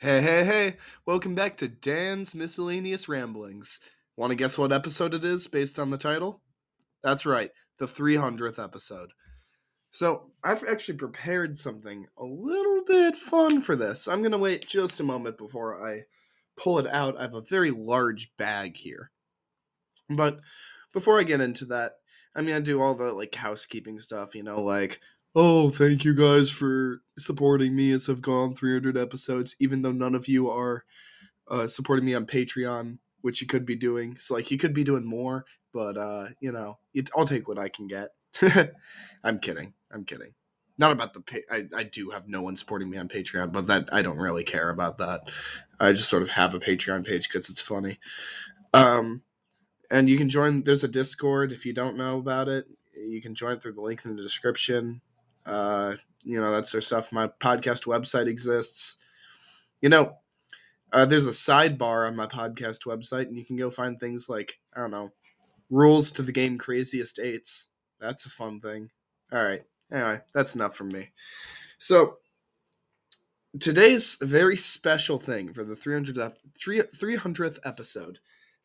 Hey, hey, hey! Welcome back to Dan's Miscellaneous Ramblings. Want to guess what episode it is based on the title? That's right, the 300th episode. So, I've actually prepared something a little bit fun for this. I'm going to wait just a moment before I pull it out. I have a very large bag here. But before I get into that, I'm going to do all the like housekeeping stuff, you know, like oh, thank you guys for supporting me as I've gone 300 episodes, even though none of you are uh, supporting me on Patreon, which you could be doing. So, like, you could be doing more, but, uh, you know, it, I'll take what I can get. I'm kidding. I'm kidding. Not about the pay. I, I do have no one supporting me on Patreon, but that I don't really care about that. I just sort of have a Patreon page because it's funny. Um, and you can join. There's a Discord if you don't know about it. You can join through the link in the description. Uh, you know, that's their stuff. My podcast website exists. You know, uh, there's a sidebar on my podcast website, and you can go find things like, I don't know, rules to the game Craziest Eights. That's a fun thing. All right. Anyway, that's enough from me. So, today's very special thing for the 300th, 300th episode.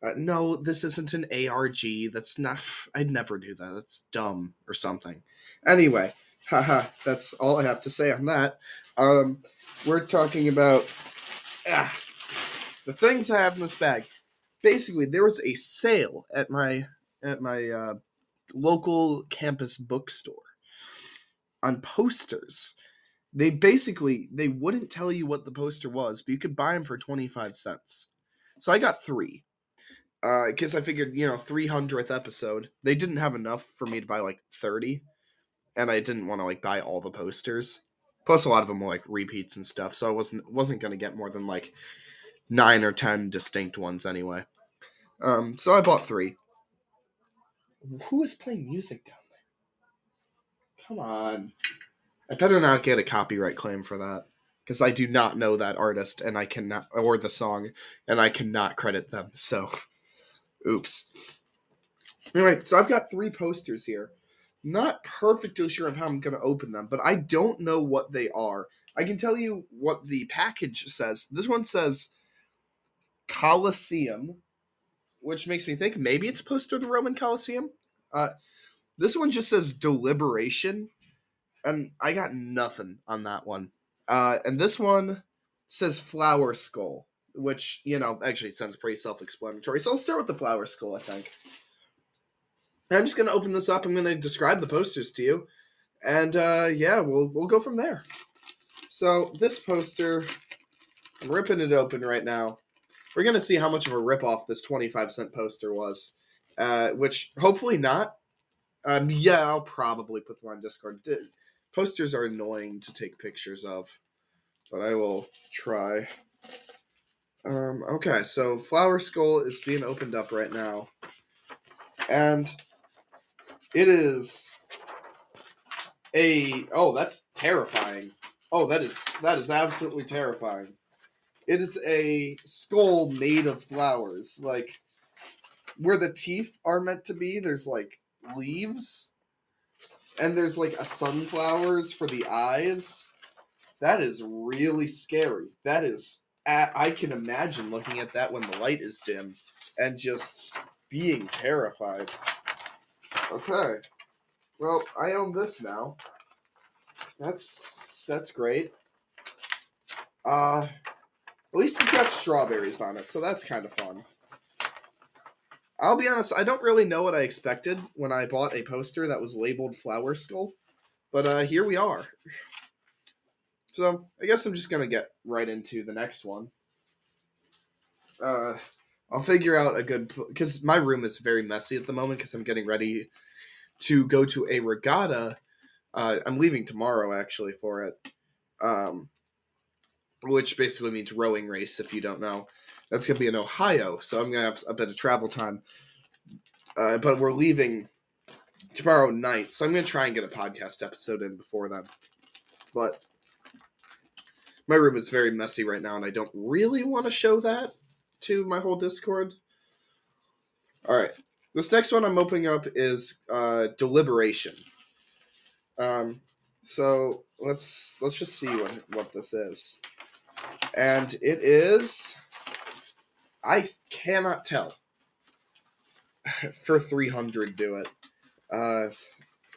Uh, no, this isn't an ARG. That's not. I'd never do that. That's dumb or something. Anyway, haha, that's all I have to say on that. Um, we're talking about ah, the things I have in this bag. Basically, there was a sale at my at my uh, local campus bookstore on posters. They basically they wouldn't tell you what the poster was, but you could buy them for twenty five cents. So I got three because uh, I figured you know 300th episode they didn't have enough for me to buy like 30 and I didn't want to like buy all the posters. Plus, a lot of them were like repeats and stuff, so I wasn't wasn't gonna get more than like nine or ten distinct ones anyway. Um, so I bought three. Who is playing music down there? Come on, I better not get a copyright claim for that because I do not know that artist and I cannot or the song and I cannot credit them. So, oops. All right, so I've got three posters here not perfectly sure of how I'm going to open them, but I don't know what they are. I can tell you what the package says. This one says Colosseum, which makes me think maybe it's a poster of the Roman Colosseum. Uh, this one just says Deliberation, and I got nothing on that one. Uh, and this one says Flower Skull, which, you know, actually sounds pretty self explanatory. So I'll start with the Flower Skull, I think. I'm just gonna open this up. I'm gonna describe the posters to you, and uh, yeah, we'll we'll go from there. So this poster, I'm ripping it open right now. We're gonna see how much of a ripoff this 25 cent poster was, uh, which hopefully not. Um, yeah, I'll probably put them on Discord. Posters are annoying to take pictures of, but I will try. Um, okay, so Flower Skull is being opened up right now. And it is a oh, that's terrifying. Oh, that is that is absolutely terrifying. It is a skull made of flowers, like where the teeth are meant to be. There's like leaves, and there's like a sunflowers for the eyes. That is really scary. That is I can imagine looking at that when the light is dim and just being terrified. Okay. Well, I own this now. That's that's great. Uh at least it's got strawberries on it, so that's kind of fun. I'll be honest, I don't really know what I expected when I bought a poster that was labeled Flower Skull, but uh, here we are. So I guess I'm just gonna get right into the next one. Uh, I'll figure out a good because my room is very messy at the moment because I'm getting ready to go to a regatta. Uh, I'm leaving tomorrow actually for it, um, which basically means rowing race. If you don't know, that's gonna be in Ohio, so I'm gonna have a bit of travel time. Uh, but we're leaving tomorrow night, so I'm gonna try and get a podcast episode in before then. But my room is very messy right now, and I don't really want to show that to my whole Discord. All right, this next one I'm opening up is uh, deliberation. Um, so let's let's just see what what this is. and it is. I cannot tell. For 300, do it. Uh,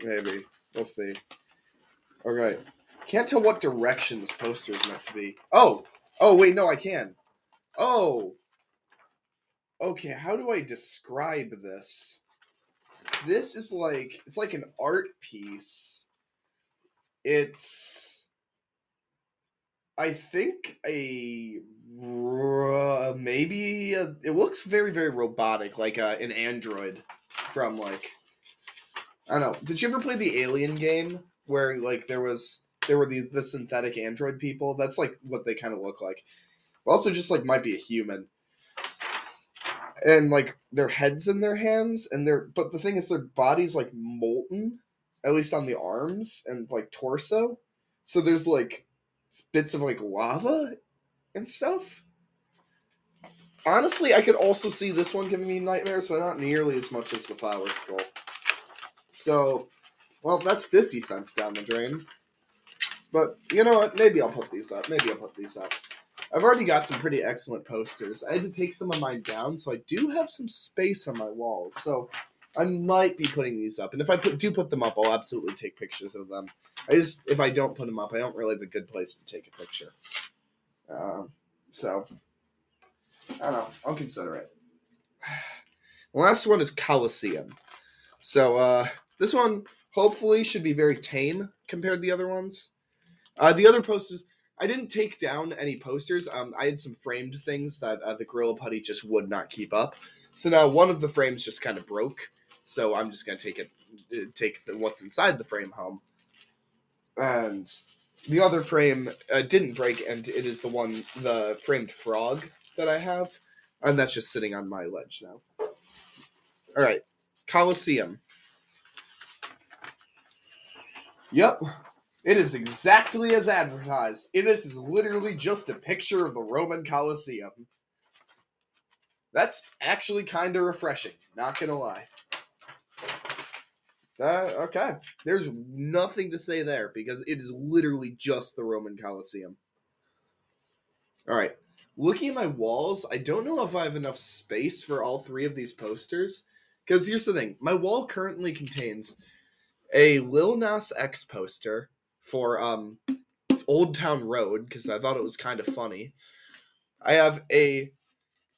maybe. We'll see. Alright. Can't tell what direction this poster is meant to be. Oh! Oh, wait, no, I can. Oh! Okay, how do I describe this? This is like, it's like an art piece. It's I think a maybe a, it looks very very robotic, like uh, an android from like I don't know. Did you ever play the Alien game where like there was there were these the synthetic android people? That's like what they kind of look like. Also, just like might be a human, and like their heads in their hands, and their but the thing is their body's like molten, at least on the arms and like torso. So there's like bits of like lava and stuff. Honestly, I could also see this one giving me nightmares, but not nearly as much as the flower skull. So, well, that's 50 cents down the drain. But you know what? Maybe I'll put these up. Maybe I'll put these up. I've already got some pretty excellent posters. I had to take some of mine down, so I do have some space on my walls. So I might be putting these up. And if I put, do put them up, I'll absolutely take pictures of them. I just if I don't put them up, I don't really have a good place to take a picture. Um, so I don't know. I'll consider it. The last one is Coliseum. So uh, this one hopefully should be very tame compared to the other ones. Uh, the other posters, I didn't take down any posters. Um, I had some framed things that uh, the Gorilla Putty just would not keep up. So now one of the frames just kind of broke. So I'm just gonna take it, uh, take the, what's inside the frame home and the other frame uh, didn't break, and it is the one, the framed frog that I have, and that's just sitting on my ledge now. All right, Coliseum. Yep, it is exactly as advertised. This is literally just a picture of the Roman Colosseum. That's actually kind of refreshing, not gonna lie. Uh, okay. There's nothing to say there because it is literally just the Roman Colosseum. All right. Looking at my walls, I don't know if I have enough space for all three of these posters. Because here's the thing my wall currently contains a Lil Nas X poster for um, Old Town Road because I thought it was kind of funny. I have a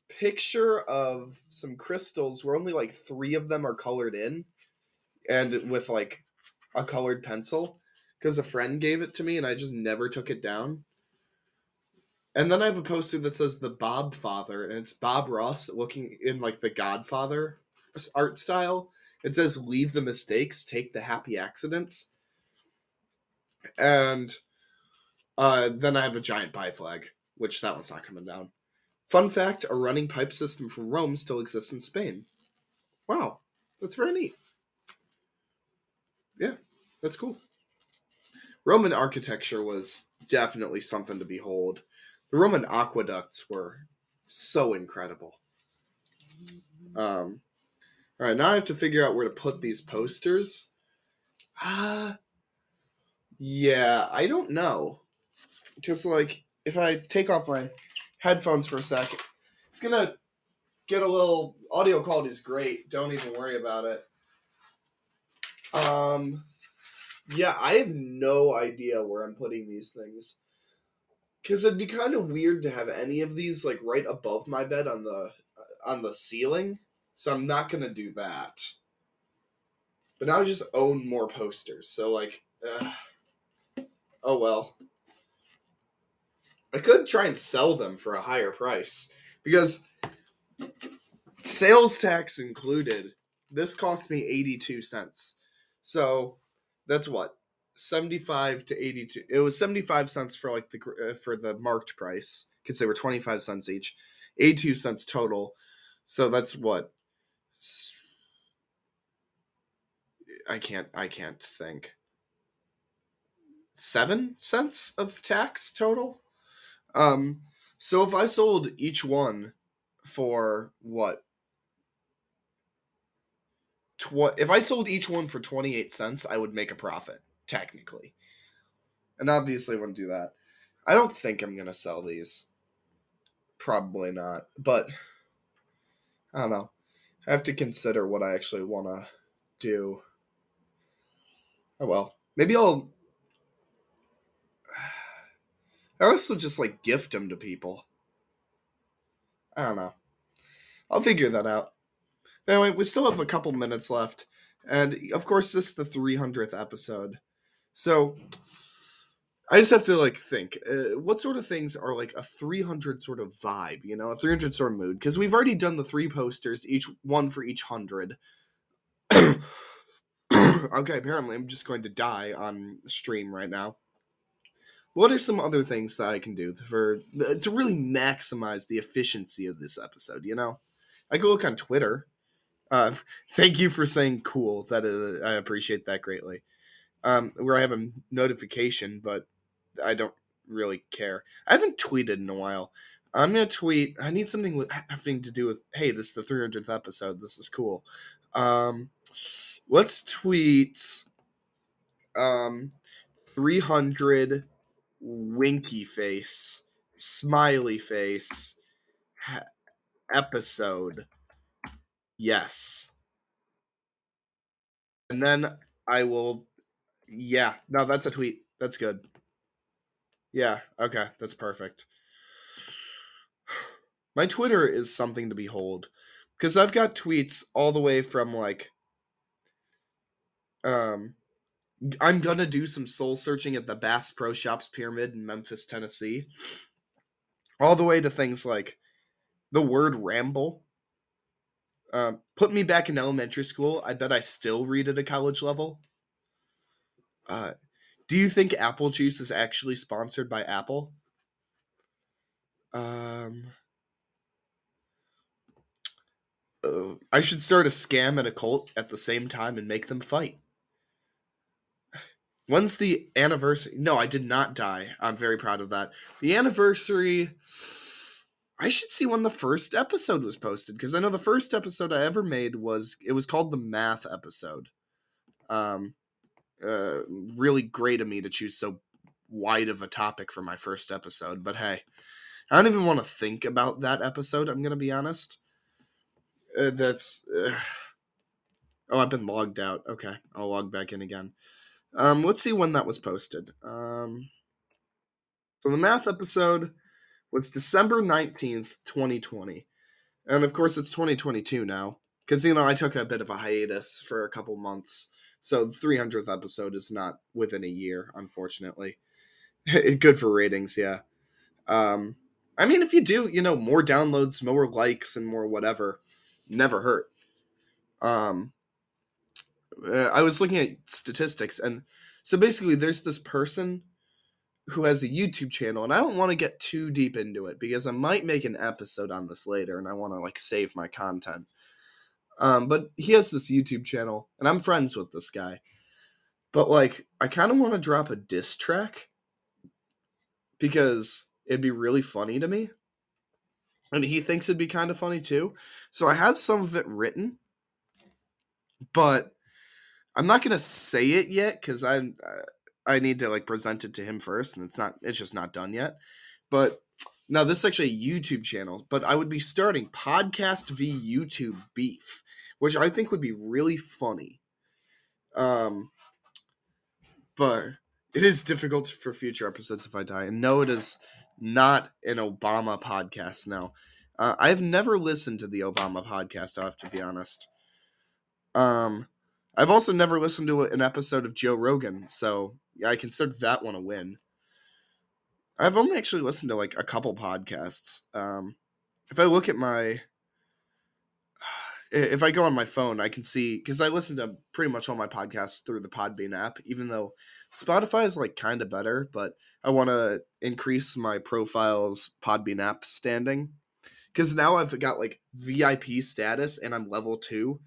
picture of some crystals where only like three of them are colored in and with like a colored pencil because a friend gave it to me and I just never took it down. And then I have a poster that says the Bob Father, and it's Bob Ross looking in like the Godfather art style. It says leave the mistakes, take the happy accidents. And uh, then I have a giant pie flag, which that one's not coming down. Fun fact a running pipe system from Rome still exists in Spain. Wow, that's very neat. Yeah, that's cool. Roman architecture was definitely something to behold. The Roman aqueducts were so incredible. Um, all right, now I have to figure out where to put these posters. Ah, uh, yeah, I don't know. Because, like, if I take off my headphones for a second, it's gonna get a little. Audio quality is great. Don't even worry about it. Um, yeah, I have no idea where I'm putting these things. Cause it'd be kind of weird to have any of these like right above my bed on the uh, on the ceiling. So I'm not gonna do that. But now I just own more posters. So like, uh, oh well. I could try and sell them for a higher price because sales tax included. This cost me 82 cents. So that's what 75 to 82 it was 75 cents for like the uh, for the marked price because they were 25 cents each 82 cents total so that's what i can't i can't think seven cents of tax total um so if i sold each one for what tw- if I sold each one for 28 cents, I would make a profit, technically. And obviously I wouldn't do that. I don't think I'm gonna sell these. Probably not, but I don't know. I have to consider what I actually want to do. Oh well, maybe I'll. I also just like gift them to people. I don't know. I'll figure that out. Anyway, we still have a couple minutes left, and of course, this is the 300th episode. So I just have to like think uh, what sort of things are like a 300 sort of vibe, you know, a 300 sort of mood. Because we've already done the three posters, each one for each hundred. okay, apparently I'm just going to die on stream right now. What are some other things that I can do for to really maximize the efficiency of this episode? You know, I could look on Twitter. Uh, thank you for saying cool. That is, I appreciate that greatly. Um, where I have a notification, but I don't really care. I haven't tweeted in a while. I'm gonna tweet. I need something with having to do with. Hey, this is the 300th episode. This is cool. Um, let's tweet. Um, 300 winky face, smiley face episode. Yes. And then I will. Yeah, no, that's a tweet. That's good. Yeah, okay, that's perfect. My Twitter is something to behold because I've got tweets all the way from like um I'm gonna do some soul searching at the Bass Pro Shops Pyramid in Memphis, Tennessee. All the way to things like the word ramble. Uh, put me back in elementary school. I bet I still read at a college level. Uh, do you think apple juice is actually sponsored by Apple? Um, uh, I should start a scam and a cult at the same time and make them fight. When's the anniversary? No, I did not die. I'm very proud of that. The anniversary. I should see when the first episode was posted because I know the first episode I ever made was it was called the math episode. Um, uh, really great of me to choose so wide of a topic for my first episode. But hey, I don't even want to think about that episode. I'm gonna be honest. Uh, that's. Uh... Oh, I've been logged out. Okay, I'll log back in again. Um, let's see when that was posted. Um, so the math episode was December nineteenth, twenty twenty, and of course it's twenty twenty two now because you know I took a bit of a hiatus for a couple months. So the 300th episode is not within a year, unfortunately. Good for ratings, yeah. Um, I mean, if you do, you know, more downloads, more likes, and more whatever, never hurt. Um, uh, I was looking at statistics, and so basically, there's this person who has a YouTube channel, and I don't want to get too deep into it because I might make an episode on this later, and I want to like save my content. Um, but he has this YouTube channel, and I'm friends with this guy. But like, I kind of want to drop a diss track because it'd be really funny to me, and he thinks it'd be kind of funny too. So I have some of it written, but I'm not gonna say it yet because I I need to like present it to him first, and it's not it's just not done yet. But now this is actually a YouTube channel, but I would be starting podcast v YouTube beef which I think would be really funny. Um, but it is difficult for future episodes if I die. And no, it is not an Obama podcast now. Uh, I've never listened to the Obama podcast. I have to be honest. Um, I've also never listened to an episode of Joe Rogan, so I consider that one a win. I've only actually listened to like a couple podcasts. Um, if I look at my if I go on my phone, I can see because I listen to pretty much all my podcasts through the Podbean app, even though Spotify is like kind of better, but I want to increase my profile's Podbean app standing because now I've got like VIP status and I'm level two,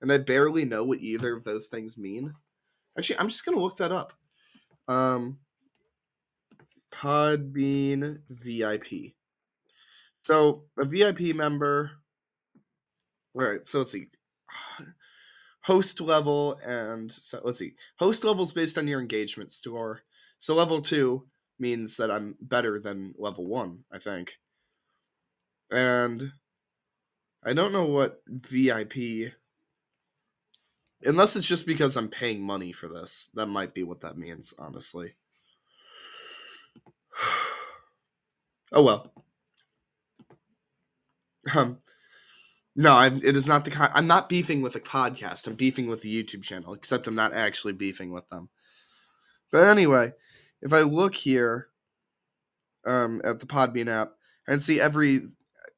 and I barely know what either of those things mean. Actually, I'm just gonna look that up. Um, Podbean VIP. So a VIP member all right, so let's see. Host level and so let's see. Host level is based on your engagement score. So level two, means that I'm better than level one, I think. And I don't know what VIP unless it's just because I'm paying money for this. That might be what that means, honestly. oh well. Um no, I'm, it is not the I'm not beefing with a podcast. I'm beefing with the YouTube channel, except I'm not actually beefing with them. But anyway, if I look here um, at the Podbean app and see every,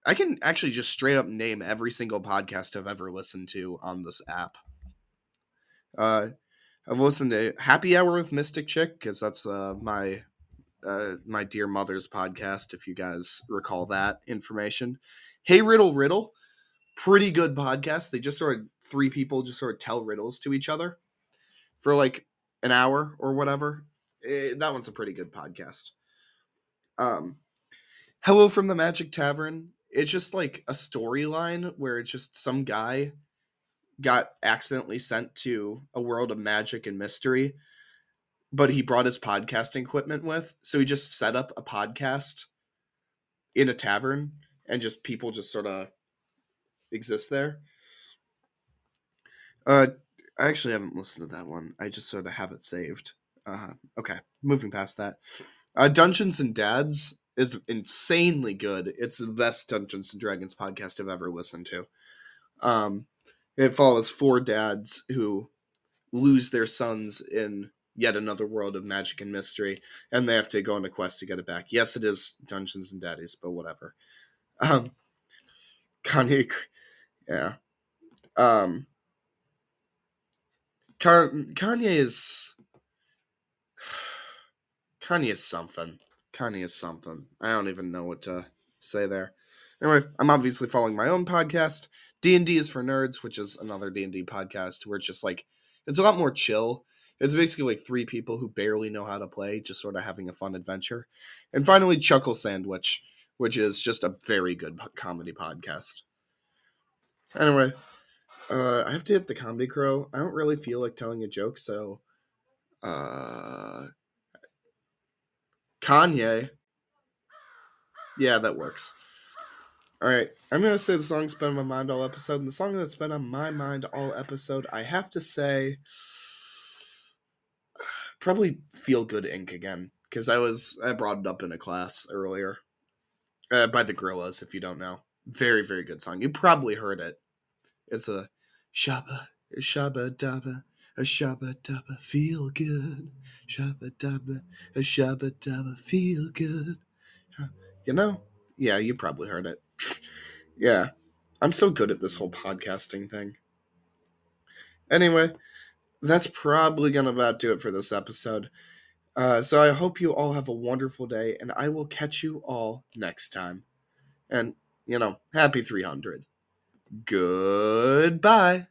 I can actually just straight up name every single podcast I've ever listened to on this app. Uh, I've listened to Happy Hour with Mystic Chick because that's uh, my uh, my dear mother's podcast. If you guys recall that information, Hey Riddle Riddle, pretty good podcast. They just sort of three people just sort of tell riddles to each other for like an hour or whatever. It, eh, that one's a pretty good podcast. Um, Hello from the Magic Tavern. It's just like a storyline where it's just some guy got accidentally sent to a world of magic and mystery, but he brought his podcasting equipment with. So he just set up a podcast in a tavern and just people just sort of exist there. Uh, I actually haven't listened to that one. I just sort of have it saved. Uh, okay, moving past that. Uh, Dungeons and Dads is insanely good. It's the best Dungeons and Dragons podcast I've ever listened to. Um, it follows four dads who lose their sons in yet another world of magic and mystery, and they have to go on a quest to get it back. Yes, it is Dungeons and Daddies, but whatever. Um, Kanye, yeah. Um, Kanye is Kanye is something. Kanye is something. I don't even know what to say there. Anyway, I'm obviously following my own podcast. D and D is for nerds, which is another D and D podcast where it's just like it's a lot more chill. It's basically like three people who barely know how to play, just sort of having a fun adventure. And finally, Chuckle Sandwich, which is just a very good comedy podcast. Anyway, uh, I have to hit the comedy crow. I don't really feel like telling a joke, so uh, Kanye. Yeah, that works. All right, I'm gonna say the song's been on my mind all episode, and the song that's been on my mind all episode, I have to say, probably "Feel Good Inc." again because I was I brought it up in a class earlier uh, by the Gorillaz. If you don't know, very very good song. You probably heard it. It's a shabba shabba dabba a shabba dabba feel good shabba dabba a shabba dabba feel good. You know, yeah, you probably heard it. yeah. I'm so good at this whole podcasting thing. Anyway, that's probably going to about do it for this episode. Uh, so I hope you all have a wonderful day, and I will catch you all next time. And, you know, happy 300. Goodbye.